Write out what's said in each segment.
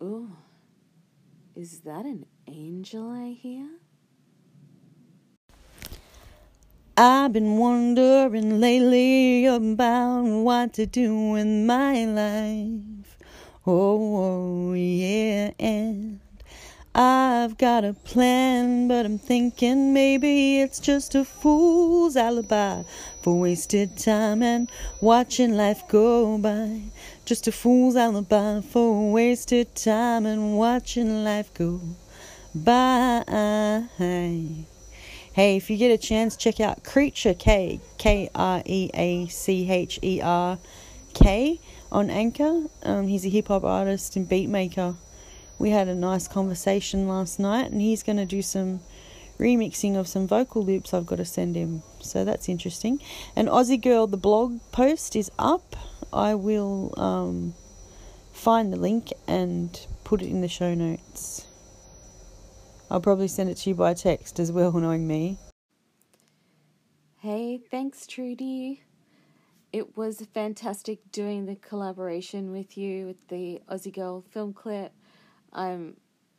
Ooh, is that an angel I hear? I've been wondering lately about what to do with my life. Oh, oh yeah, and I've got a plan, but I'm thinking maybe it's just a fool's alibi for wasted time and watching life go by. Just a fool's alibi for wasted time and watching life go by. Hey, if you get a chance, check out Kreacher K, K R E A C H E R K on Anchor. Um, he's a hip hop artist and beat maker. We had a nice conversation last night, and he's going to do some remixing of some vocal loops I've got to send him. So that's interesting. And Aussie Girl, the blog post is up. I will um, find the link and put it in the show notes. I'll probably send it to you by text as well, knowing me. Hey, thanks, Trudy. It was fantastic doing the collaboration with you with the Aussie Girl film clip. I'm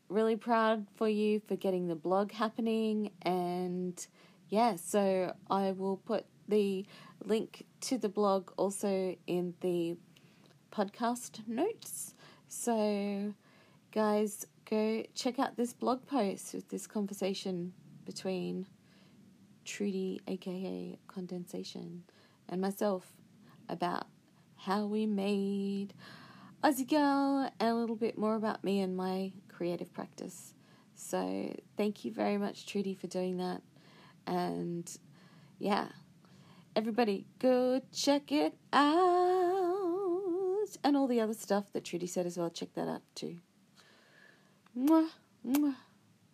really proud for you for getting the blog happening, and yeah, so I will put the link to the blog also in the podcast notes. So, guys, go check out this blog post with this conversation between Trudy, aka Condensation, and myself about how we made Aussie Girl and a little bit more about me and my creative practice. So, thank you very much, Trudy, for doing that. And yeah, everybody go check it out. And all the other stuff that Trudy said as well, check that out too. Mwah, mwah,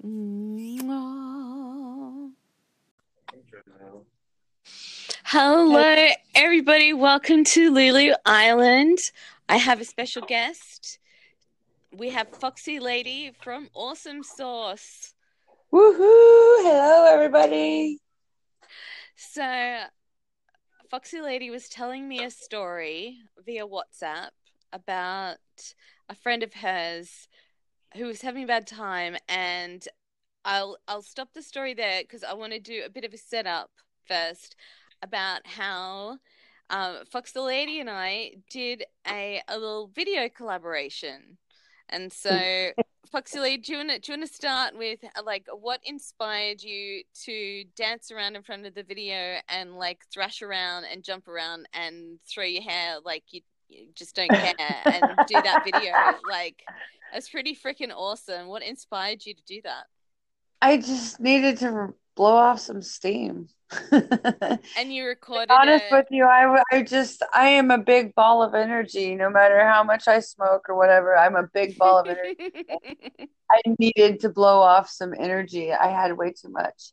mwah. Hello, everybody. Welcome to Lulu Island. I have a special guest. We have Foxy Lady from Awesome Sauce. Woohoo! Hello, everybody. So, Foxy Lady was telling me a story via WhatsApp about a friend of hers who was having a bad time, and I'll I'll stop the story there because I want to do a bit of a setup first about how um, Fox the Lady and I did a a little video collaboration, and so Foxy Lady, do you want to do you want to start with uh, like what inspired you to dance around in front of the video and like thrash around and jump around and throw your hair like you, you just don't care and do that video like it's pretty freaking awesome. What inspired you to do that? I just needed to blow off some steam. And you recorded it. honest it. with you, I, I just I am a big ball of energy. No matter how much I smoke or whatever, I'm a big ball of energy. I needed to blow off some energy. I had way too much.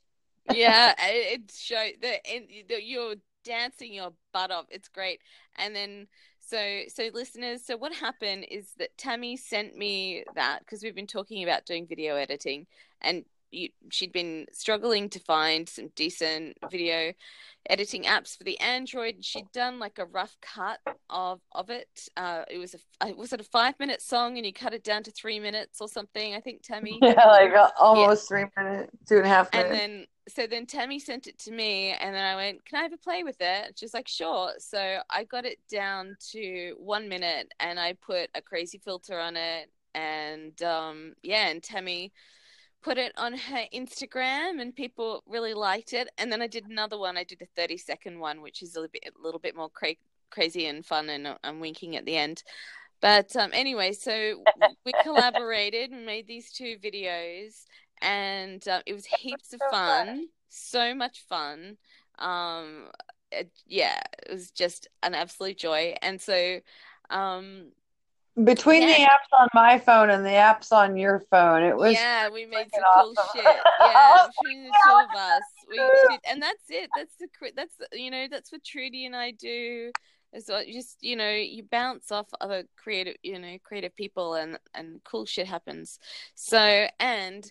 yeah, it it showed that you're dancing your butt off. It's great. And then so so listeners, so what happened is that Tammy sent me that because we've been talking about doing video editing and she'd been struggling to find some decent video editing apps for the Android. She'd done like a rough cut of of it. Uh, it was a uh, was it a five minute song, and you cut it down to three minutes or something. I think Tammy. Yeah, like uh, almost three minutes, two and a half And then so then Tammy sent it to me, and then I went, "Can I have a play with it?" She's like, "Sure." So I got it down to one minute, and I put a crazy filter on it, and um, yeah, and Tammy put it on her Instagram, and people really liked it. And then I did another one. I did a thirty second one, which is a little bit, a little bit more cra- crazy and fun, and I'm winking at the end. But um, anyway, so we collaborated and made these two videos, and uh, it was heaps of So fun. fun, so much fun. Um, it, yeah, it was just an absolute joy. And so, um, Between the apps on my phone and the apps on your phone, it was yeah, we made some freaking cool shit. Yeah, between the two of us, we did, and that's it. That's the that's you know that's what Trudy and I do. So just you know, you bounce off other creative, you know, creative people, and and cool shit happens. So and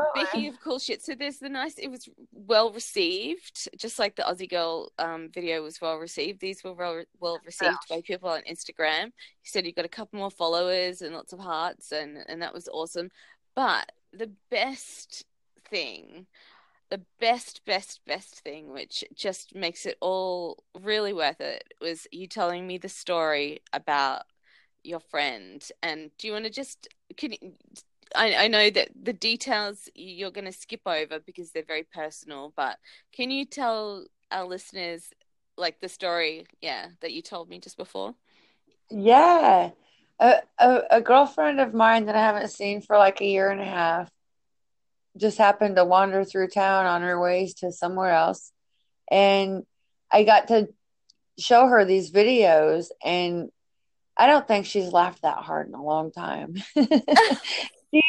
Absolutely. speaking of cool shit, so there's the nice. It was well received, just like the Aussie girl um, video was well received. These were well well received by people on Instagram. You said you got a couple more followers and lots of hearts, and and that was awesome. But the best thing the best, best, best thing, which just makes it all really worth it, was you telling me the story about your friend. And do you want to just can you, I, I know that the details you're going to skip over because they're very personal, but can you tell our listeners like the story, yeah, that you told me just before? Yeah. A, a, a girlfriend of mine that I haven't seen for like a year and a half just happened to wander through town on her ways to somewhere else. And I got to show her these videos, and I don't think she's laughed that hard in a long time. she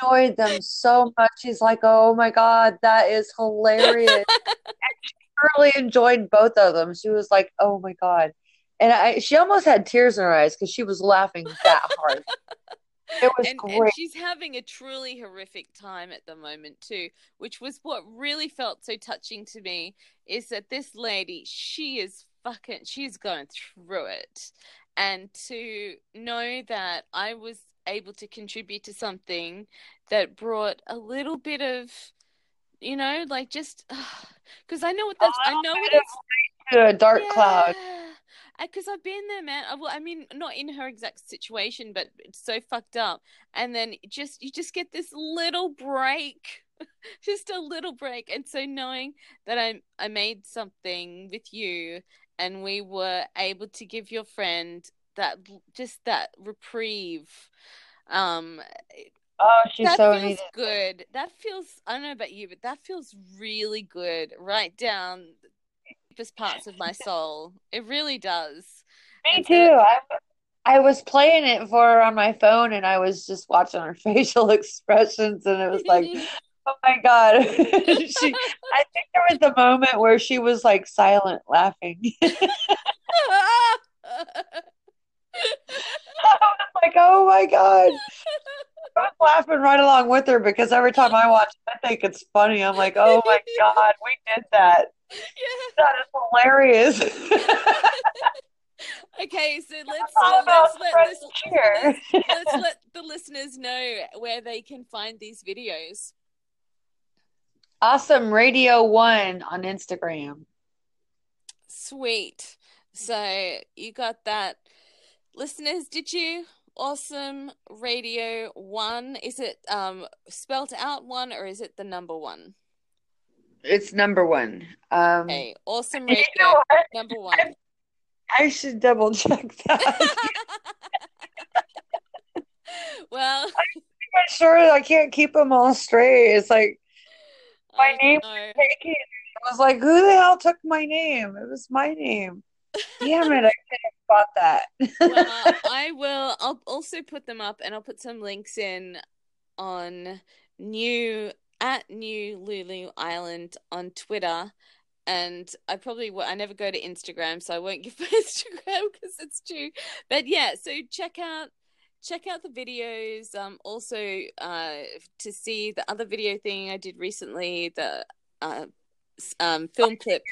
enjoyed them so much. She's like, oh my God, that is hilarious. and she really enjoyed both of them. She was like, oh my God. And I, she almost had tears in her eyes because she was laughing that hard. It was and, great. and she's having a truly horrific time at the moment too, which was what really felt so touching to me. Is that this lady, she is fucking, she's going through it, and to know that I was able to contribute to something that brought a little bit of, you know, like just because I know what that's, I know what it's a dark cloud. Because I've been there, man. I, well, I mean, not in her exact situation, but it's so fucked up. And then just you just get this little break, just a little break. And so knowing that I I made something with you, and we were able to give your friend that just that reprieve. Um, Oh, she's that so feels good. That feels I don't know about you, but that feels really good. Right down deepest parts of my soul. It really does. Me And too. so I I was playing it for her on my phone, and I was just watching her facial expressions, and it was like, oh my God. She, I think there was a moment where she was like silent laughing. I was like, oh my God. I was laughing right along with her because every time I watch it, I think it's funny. I'm like, oh my God, we did that. Yeah. That is hilarious. Okay, so let's uh, let's let cheer. let's, let's let the listeners know where they can find these videos. Awesome Radio One on Instagram. Sweet. So you got that. Listeners, did you? Awesome Radio One. Is it um spelt out one or is it the number one? It's number one. Um, Okay, awesome you know number one. I should double check that. well, I'm sure I can't keep them all straight. It's like my I name know. taken. I was like, who the hell took my name? It was my name. Damn it, I could have bought that. Well, I will. I'll also put them up, and I'll put some links in on new at New Lulu Island on Twitter. And I probably I never go to Instagram, so I won't give my Instagram because it's too. But yeah, so check out check out the videos. Um, also uh to see the other video thing I did recently, the uh um film clip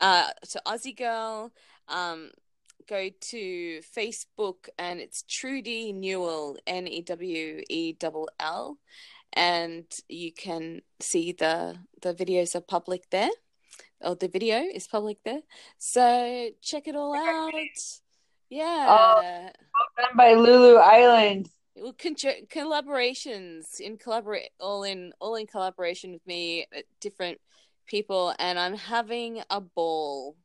uh to Aussie Girl. Um, go to Facebook and it's Trudy Newell, N E W E L L, and you can see the the videos are public there, or the video is public there. So check it all out. Yeah. Done by Lulu Island. Well, con- collaborations in collaborate all in all in collaboration with me, uh, different people, and I'm having a ball.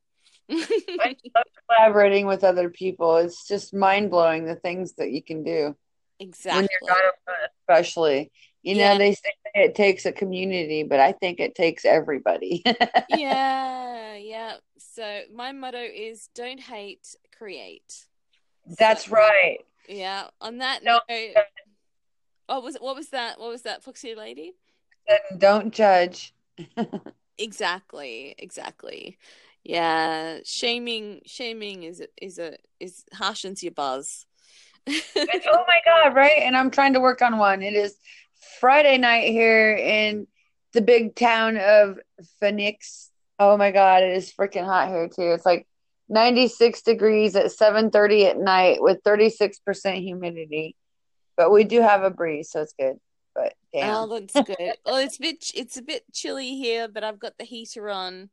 I love collaborating with other people. It's just mind blowing the things that you can do exactly. when you're not especially. You know, Yeah. they say it takes a community, but I think it takes everybody. yeah, yeah. So my motto is don't hate, create. That's So, right. yeah. On that Don't note, uh, oh, was it? What was that? What was that, Foxy Lady? Don't judge. Exactly, exactly. Yeah, shaming shaming is is a is harshens your buzz. Oh my god, right? And I'm trying to work on one. It is Friday night here in the big town of Phoenix. Oh my god, it is freaking hot here too. It's like 96 degrees at 7:30 at night with 36% humidity. But we do have a breeze, so it's good. But damn. Oh, that's good. well, it's a bit it's a bit chilly here, but I've got the heater on.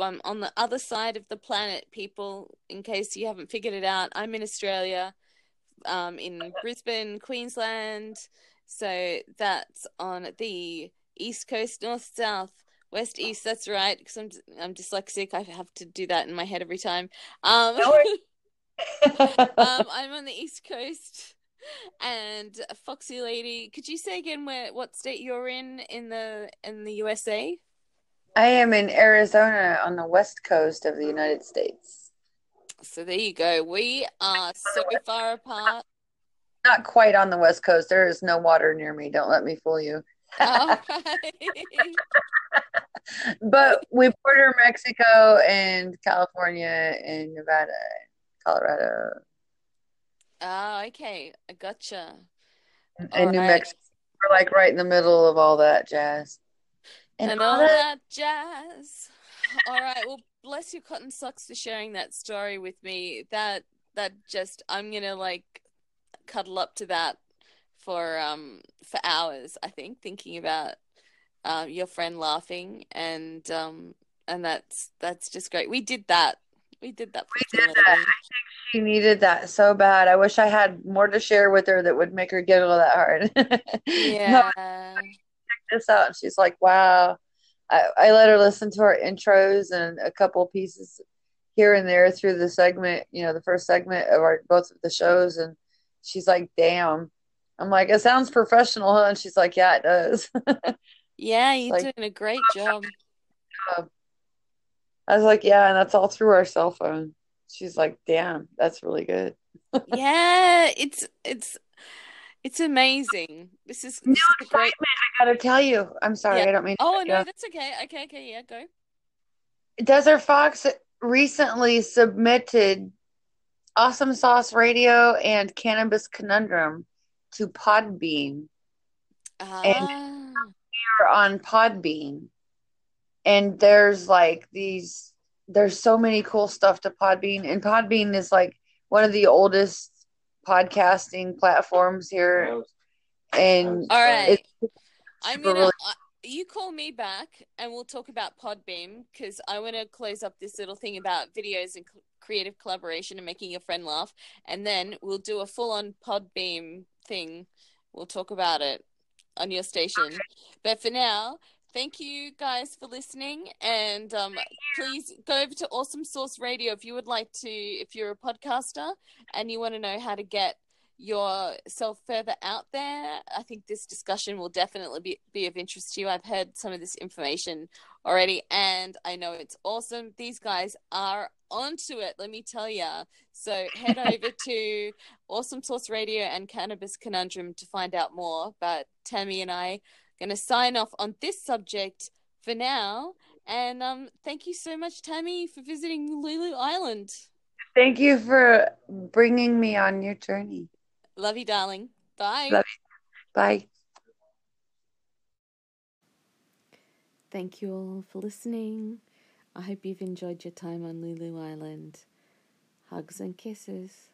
I'm on the other side of the planet, people. In case you haven't figured it out, I'm in Australia, um, in Brisbane, Queensland. So that's on the east coast, north, south, west, east. That's right, because I'm I'm dyslexic. I have to do that in my head every time. Um, um, I'm on the east coast. And Foxy Lady, could you say again where what state you're in in the in the USA? I am in Arizona on the west coast of the United States. So there you go. We are so far apart. Not quite on the west coast. There is no water near me. Don't let me fool you. Oh, but we border Mexico and California and Nevada, and Colorado, oh, okay. I gotcha. and All New right. Mexico. We're like right in the middle of all that jazz. And, all that jazz. All right. Well, bless your cotton socks for sharing that story with me. That that just I'm gonna like cuddle up to that for um for hours. I think thinking about um your friend laughing and um and that's that's just great. We did that. We did that. We did that. She needed that so bad. I wish I had more to share with her that would make her giggle that hard. No, Yeah. this out and she's like wow I, I let her listen to our intros and a couple pieces here and there through the segment you know the first segment of our both of the shows and she's like damn i'm like it sounds professional huh and she's like yeah it does Yeah, you're Like- doing a great job. i was like yeah and that's all through our cell phone she's like damn that's really good Yeah, it's it's it's amazing. This is this is a great. i gotta tell you i'm sorry Yeah. i don't mean Oh no, that's okay. Okay, okay, yeah, go. Desert Fox recently submitted Awesome Sauce Radio and Cannabis Conundrum to Podbean. and ah. we are on Podbean. And there's like these, there's so many cool stuff to Podbean. And Podbean is like one of the oldest podcasting platforms here. And all right. I'm super gonna. really- I you call me back and we'll talk about Podbean because I want to close up this little thing about videos and cl- creative collaboration and making your friend laugh, and then we'll do a full-on Podbean thing. We'll talk about it on your station. But for now, thank you guys for listening, and um, please go over to Awesome Sauce Radio if you would like to. If you're a podcaster and you want to know how to get yourself further out there, I think this discussion will definitely be, be of interest to you. I've heard some of this information already, and I know it's awesome. These guys are onto it, let me tell you. So head over to Awesome Sauce Radio and Cannabis Conundrum to find out more. But Tammy and I are going to sign off on this subject for now. And um, thank you so much, Tammy, for visiting Lulu Island. thank you for bringing me on your journey. Love you, darling. Bye. Love Bye. Thank you all for listening. I hope you've enjoyed your time on Lulu Island. Hugs and kisses.